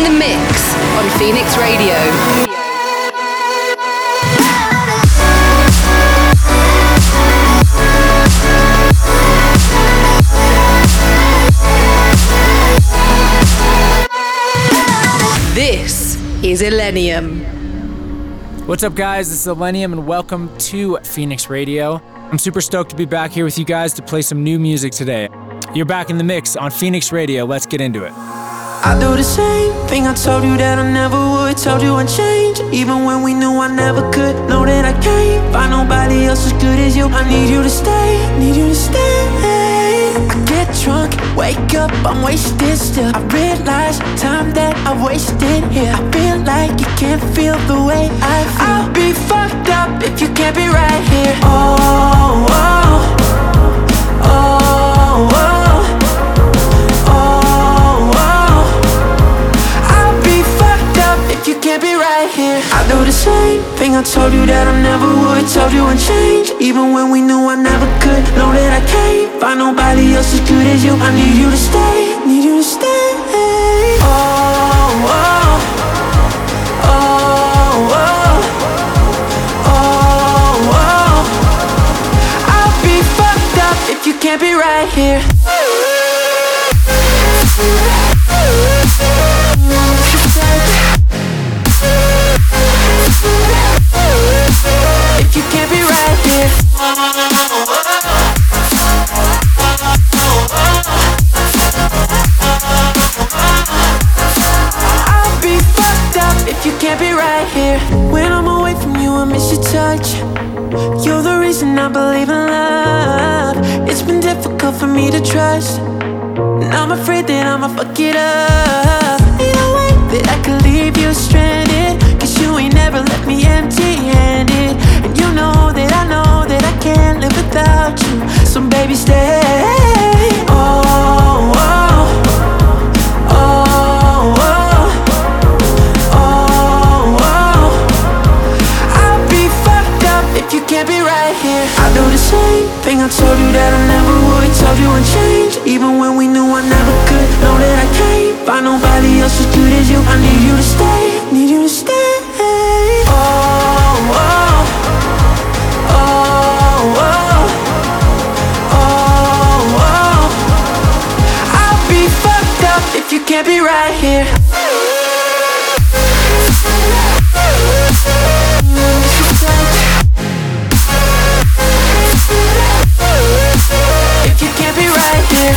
In the mix on Phoenix Radio. This is Illenium. What's up, guys? This is Illenium, and welcome to Phoenix Radio. I'm super stoked to be back here with you guys to play some new music today. You're back in the mix on Phoenix Radio. Let's get into it. I do the same thing I told you that I never would. Told you I'd change, even when we knew I never could. Know that I can't find nobody else as good as you. I need you to stay, need you to stay. I get drunk, wake up, I'm wasted still. I realize time that I wasted here. I feel like you can't feel the way I feel. I'll be fucked up if you can't be right here. Oh, oh, you can't be right here. I do the same thing I told you that I never would. Told you I'd change, even when we knew I never could. Know that I can't find nobody else as good as you. I need you to stay, need you to stay. Oh, oh, oh, oh, oh, oh. I'll be fucked up if you can't be right here. Fuck it up. No way that I could leave you stranded. Cause you ain't never left me empty handed. And you know that I know that I can't live without you. So baby, stay. Oh, oh, oh, oh, oh. I'll be fucked up if you can't be right here. I do the same thing I told you that I never would. Told you I'd change, even when we knew I never else as good as you. I need you to stay, need you to stay. Oh, oh, oh, oh, oh, oh. I'll be fucked up if you can't be right here. If you can't be right here.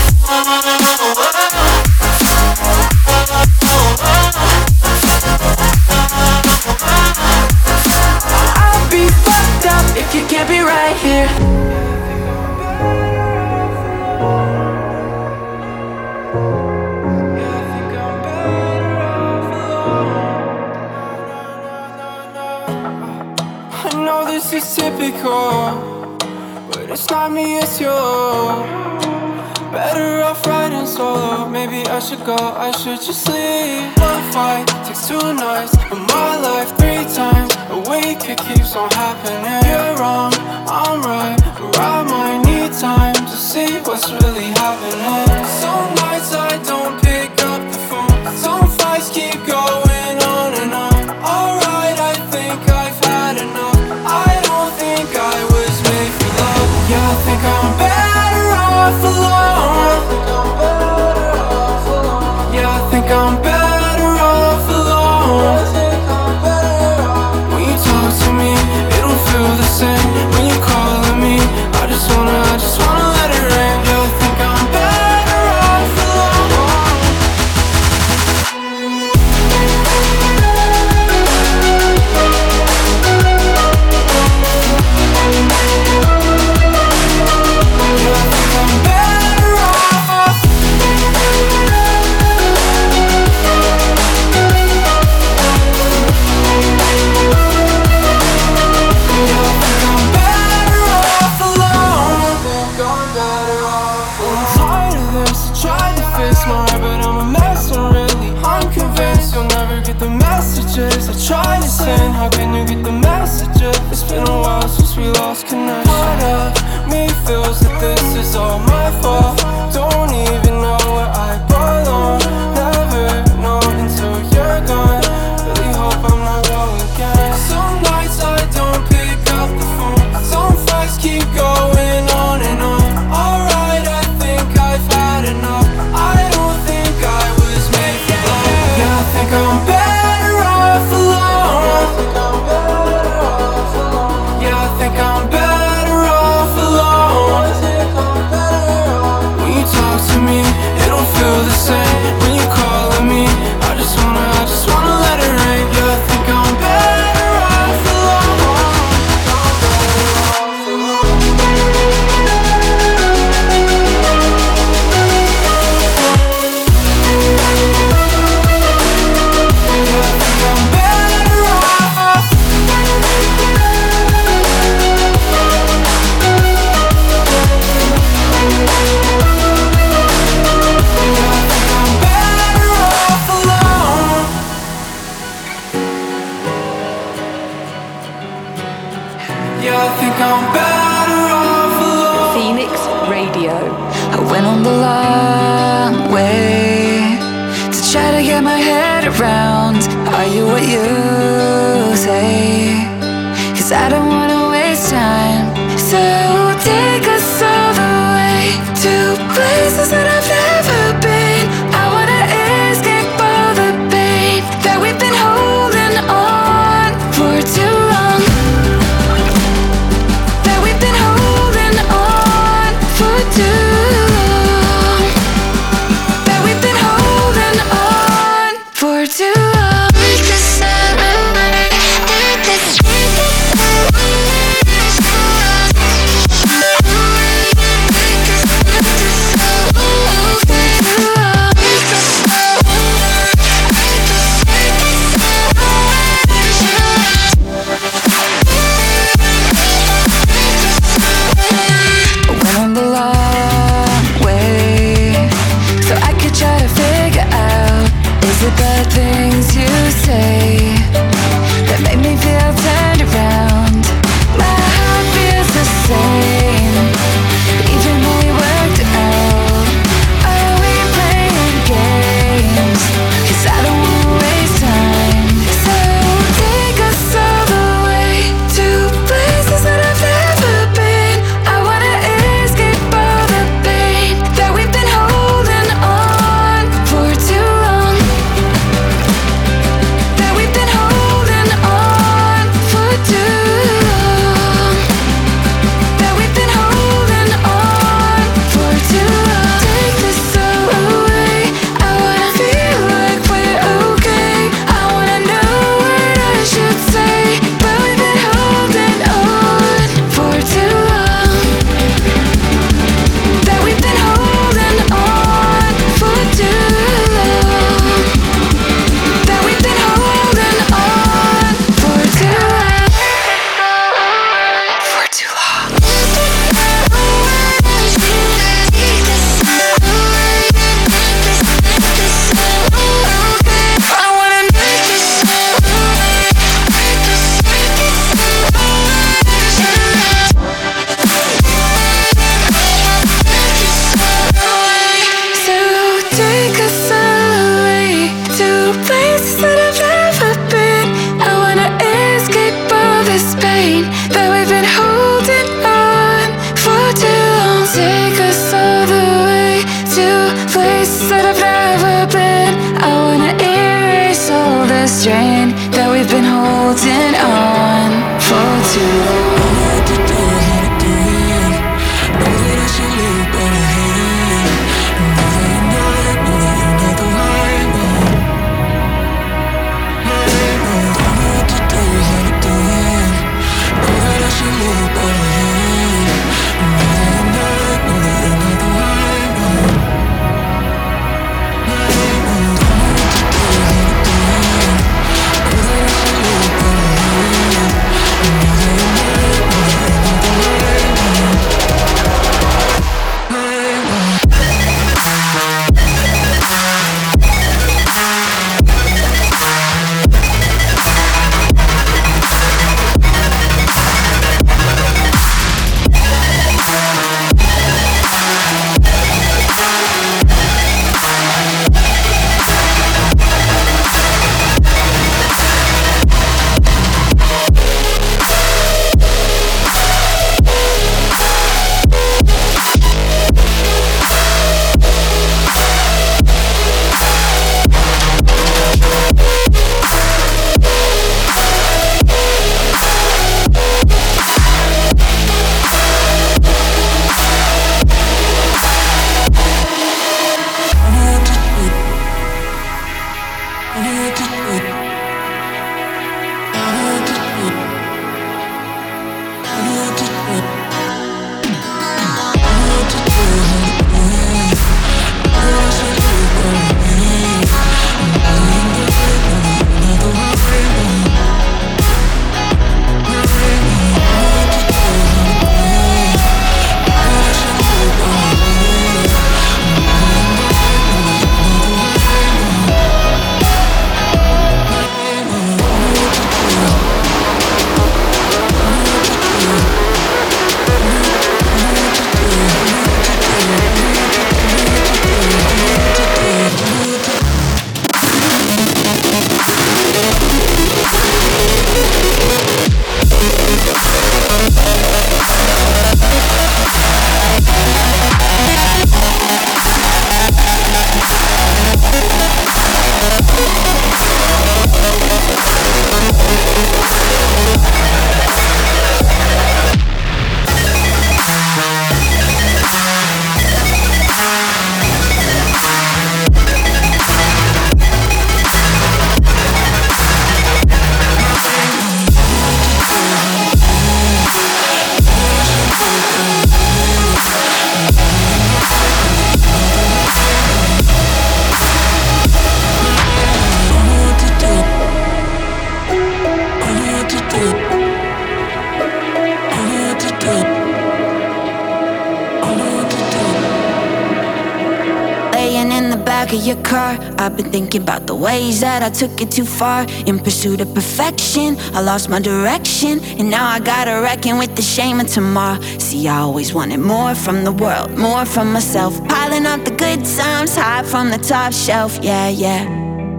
Back of your car. I've been thinking about the ways that I took it too far. In pursuit of perfection, I lost my direction. And now I gotta reckon with the shame of tomorrow. See, I always wanted more from the world, more from myself. Piling up the good times, high from the top shelf. Yeah, yeah.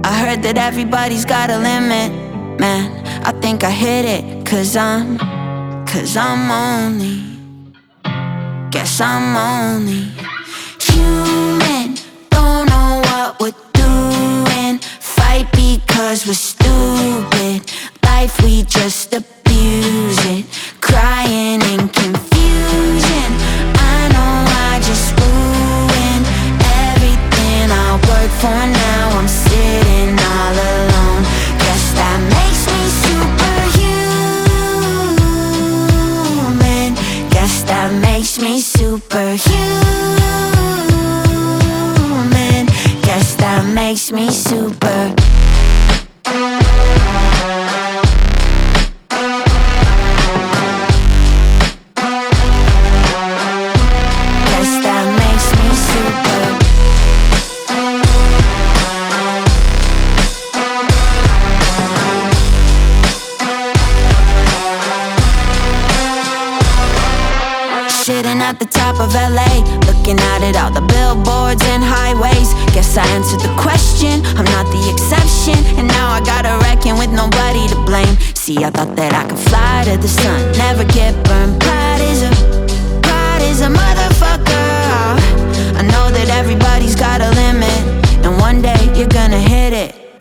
I heard that everybody's got a limit. Man, I think I hit it. Cause I'm, cause I'm only, guess I'm only because we're stupid. Life, we just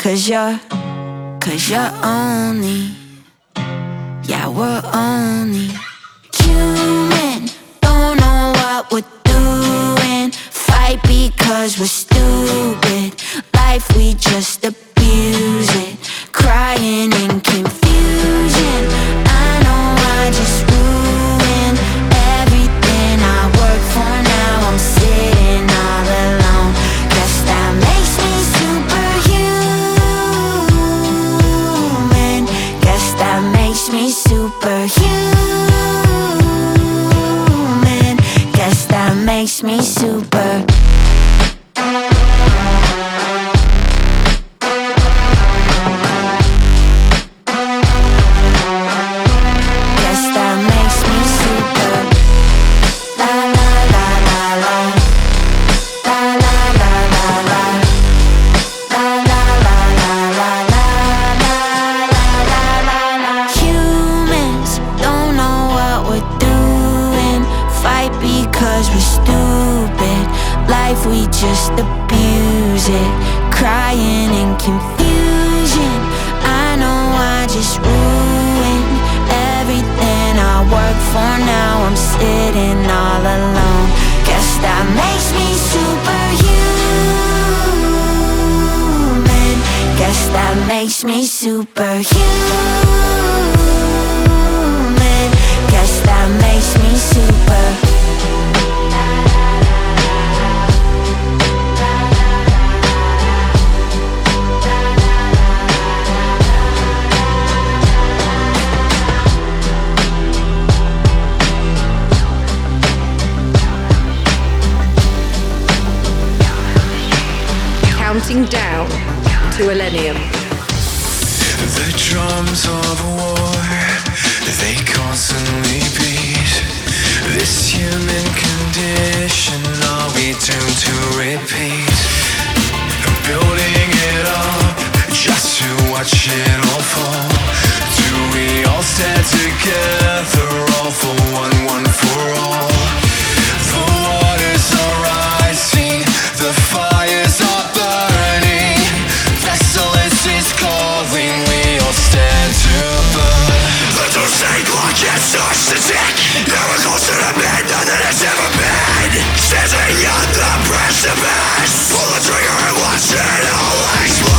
Cause you're, cause you're only, yeah, we're only human. Don't know what we're doing. Fight because we're stupid. Life, we just abuse it. Crying in confusion. I know I just me super. Makes me superhuman. Guess that makes me super. Counting down to Millennium. The drums of war, they constantly beat. This human condition, are we doomed to repeat? Building it up, just to watch it all fall. Do we all stand together, all for one, one for all? The waters are rising, clock tick. You're closer to midnight than it's ever been. On the precipice. Pull the trigger and watch it all explode.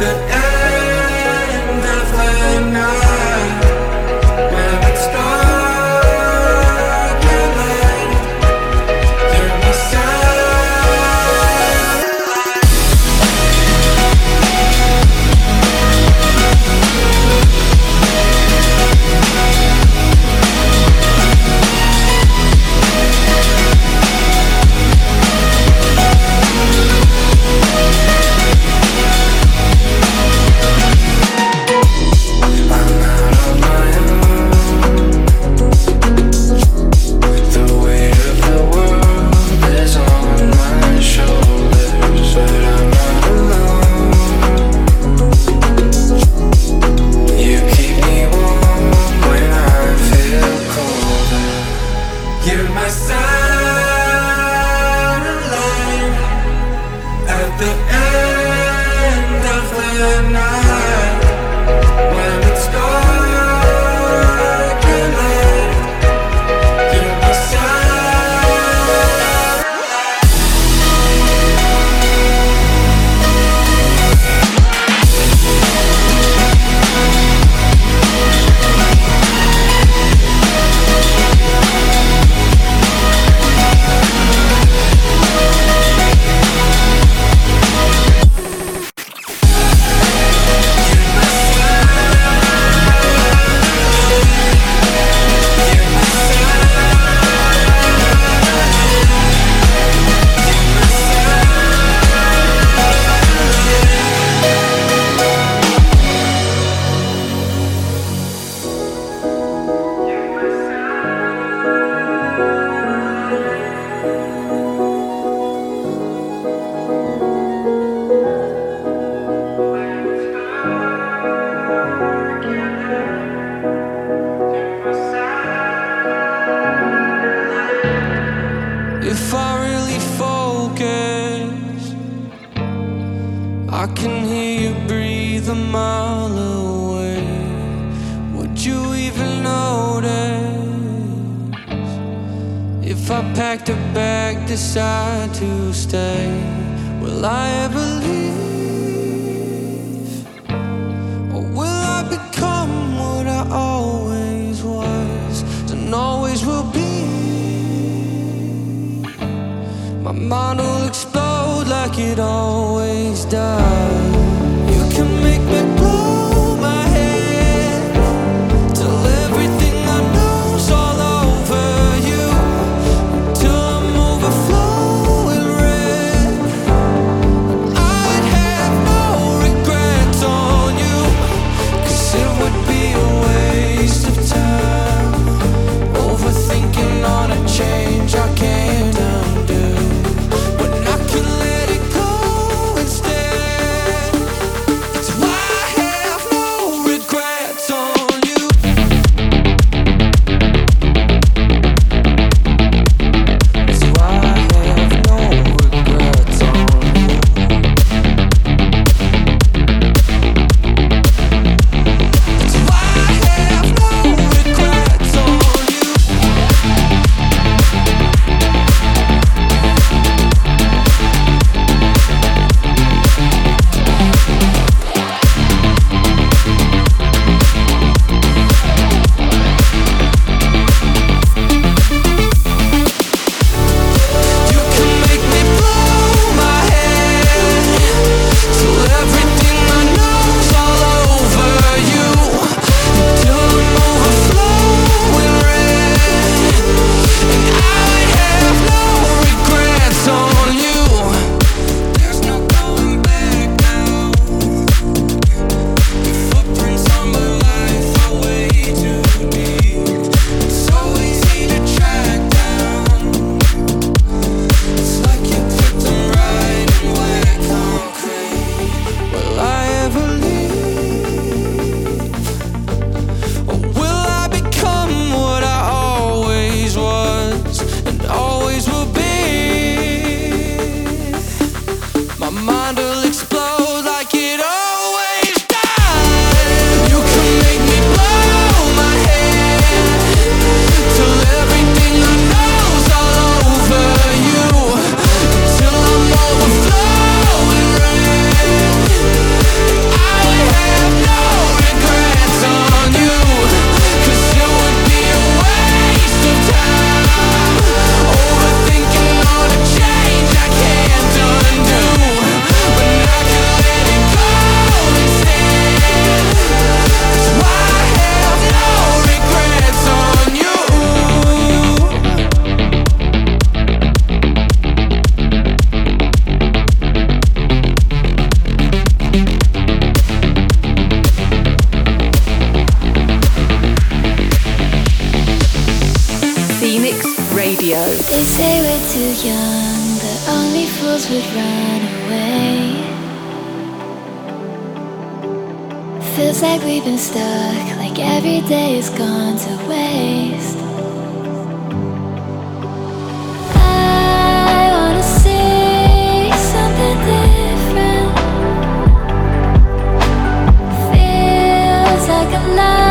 Instead young that only fools would run away. Feels like we've been stuck, like every day is gone to waste. I wanna see something different. Feels like a life.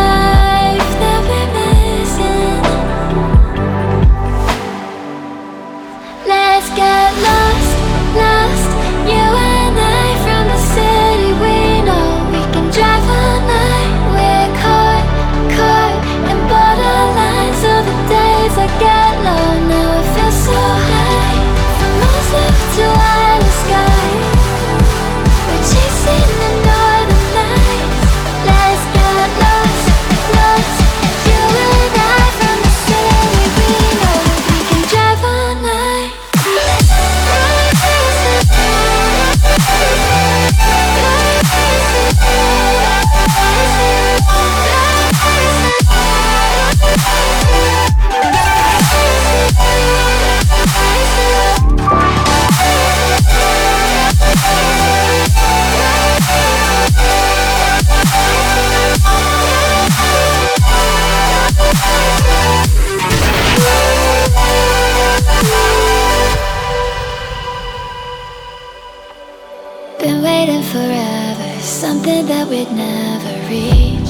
waiting forever, something that we'd never reach.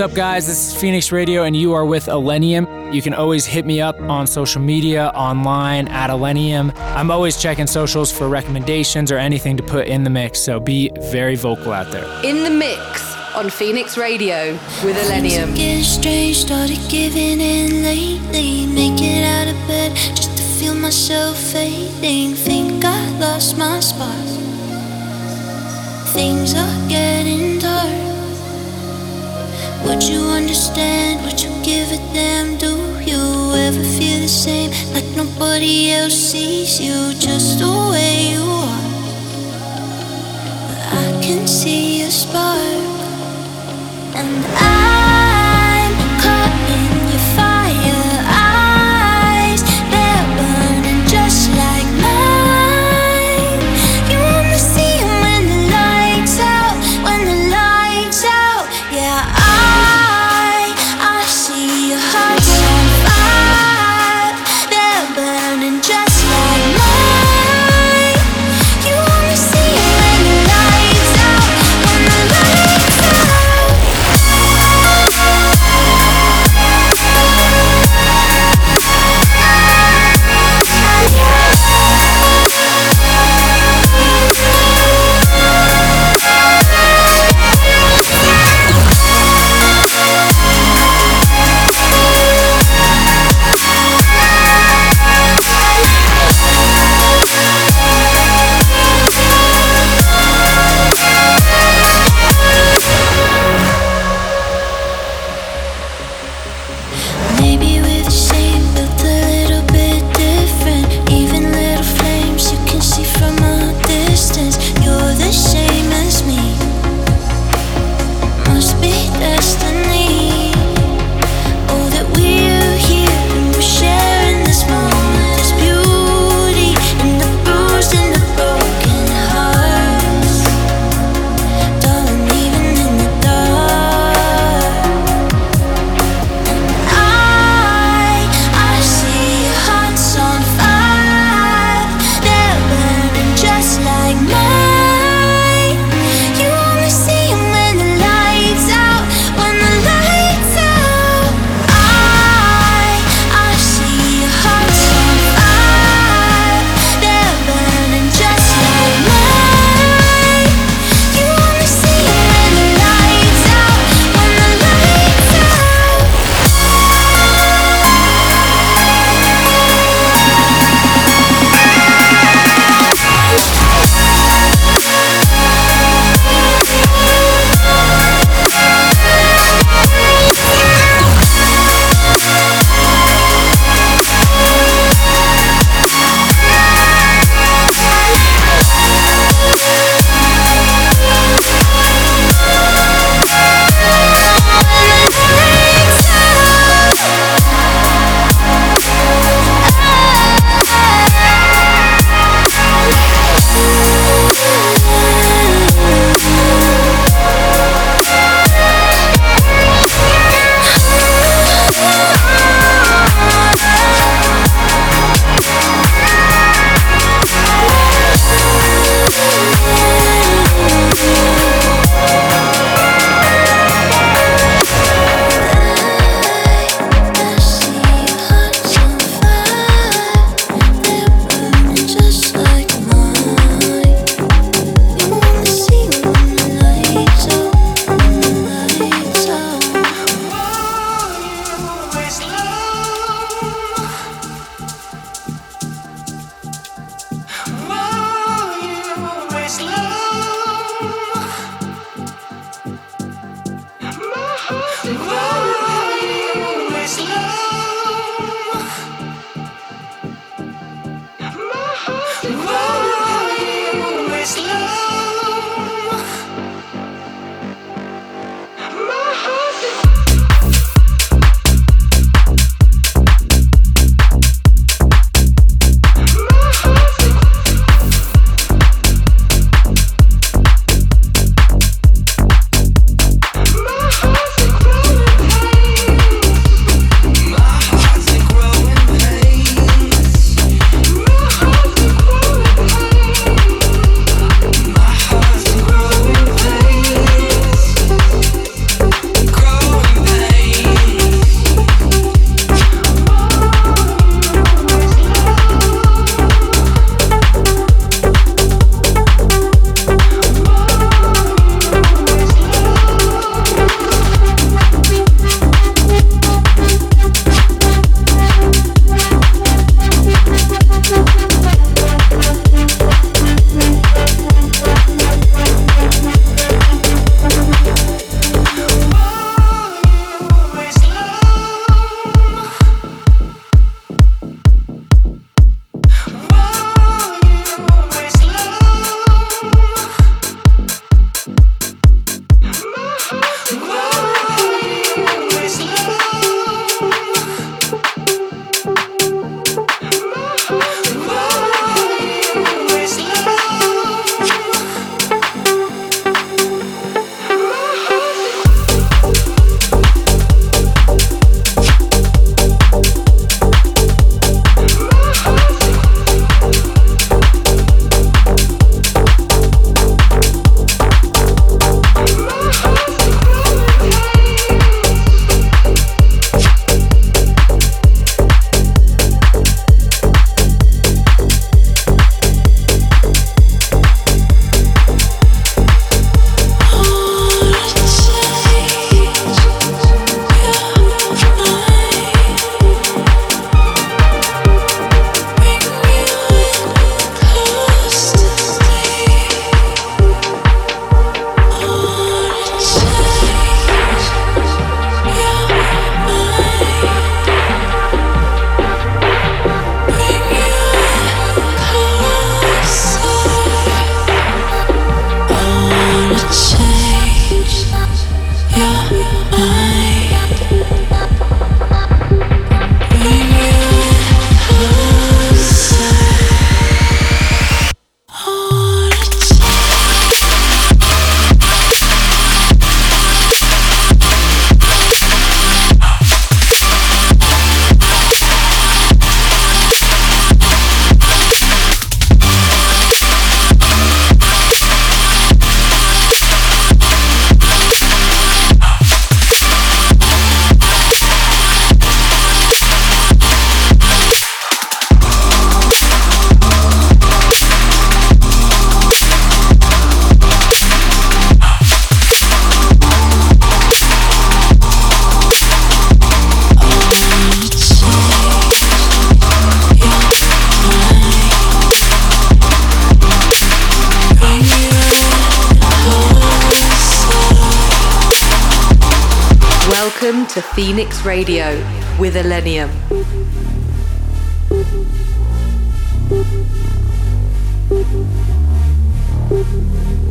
What's up, guys? This is Phoenix Radio, and you are with Illenium. You can always hit me up on social media, online, at Illenium. I'm always checking socials for recommendations or anything to put in the mix, so be very vocal out there. In the mix on Phoenix Radio with Illenium. Getting strange, started giving in lately. Making out of bed just to feel myself fading. Think I lost my spot. Things are getting dark. Would you understand? Would you give a damn? Do you ever feel the same? Like nobody else sees you just the way you are. I can see a spark, and I. to Phoenix Radio with Illenium. Thank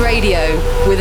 Radio with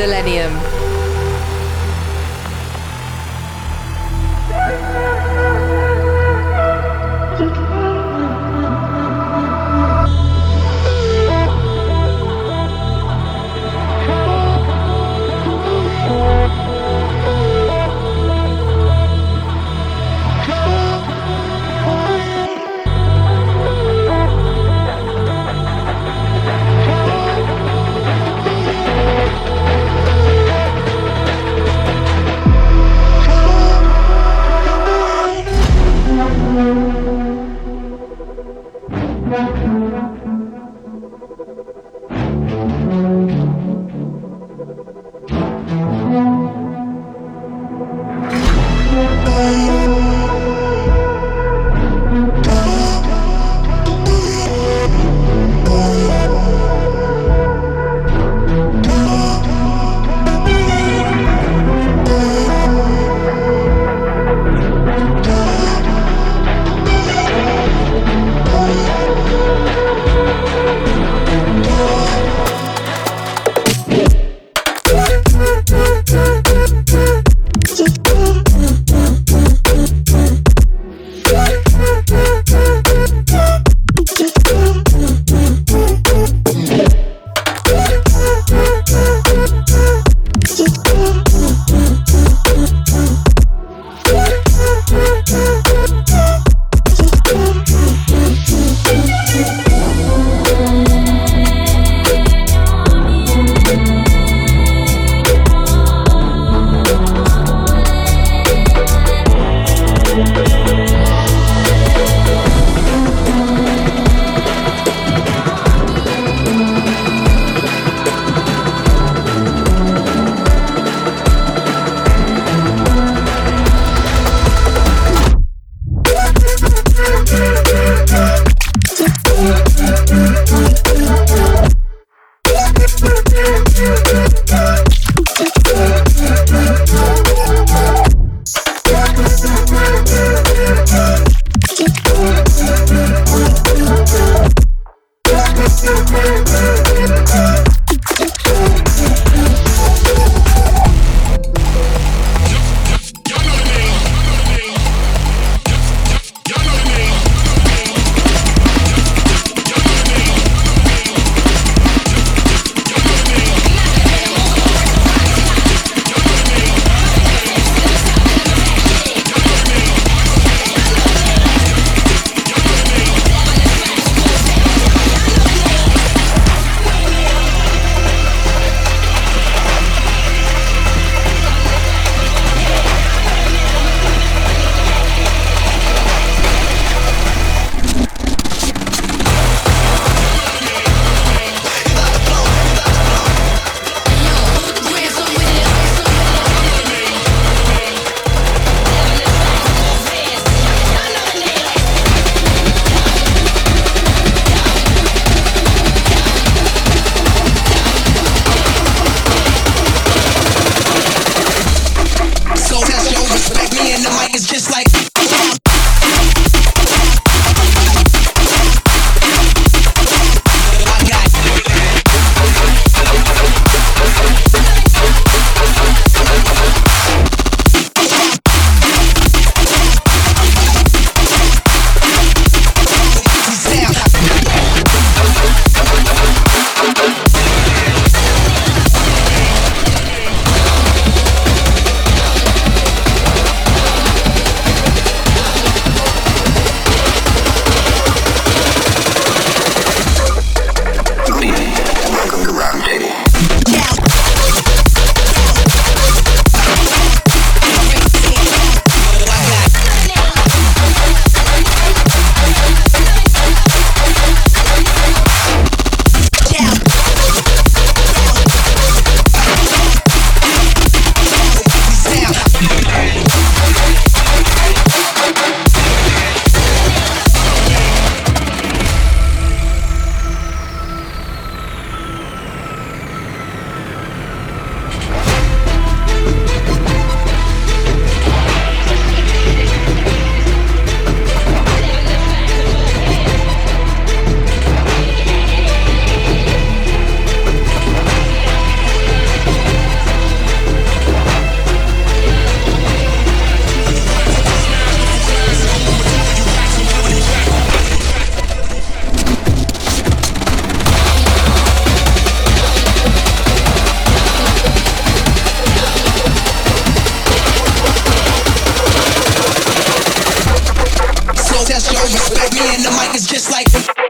Me and the mic is just like.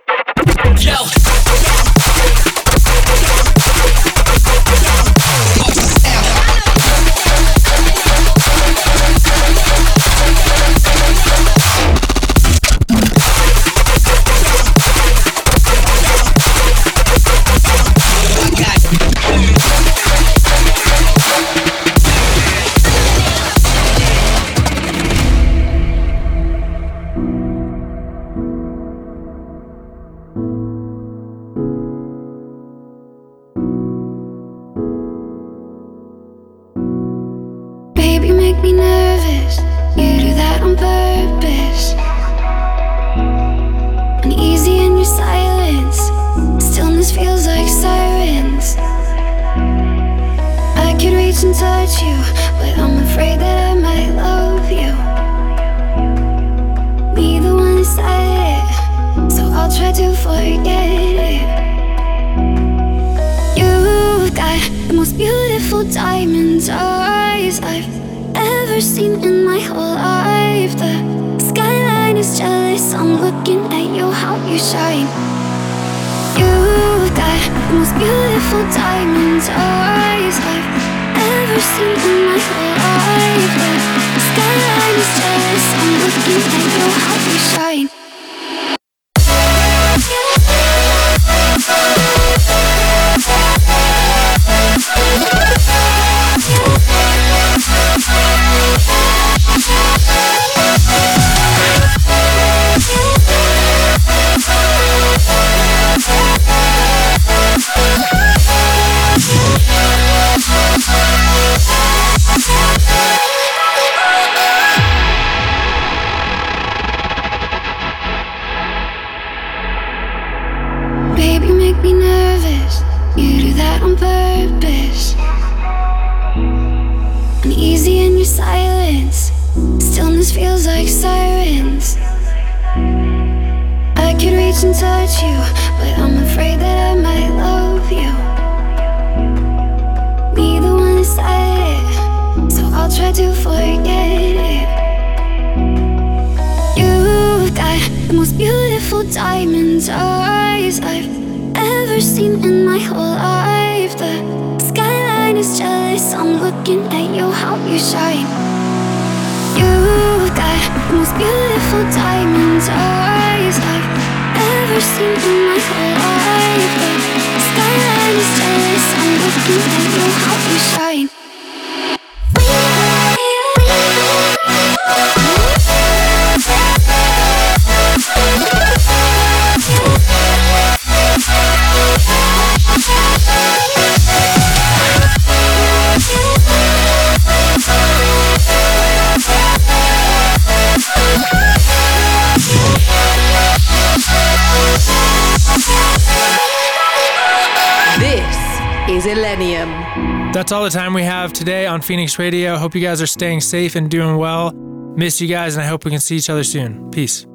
The time we have today on Phoenix Radio. Hope you guys are staying safe and doing well. Miss you guys, and I hope we can see each other soon. Peace.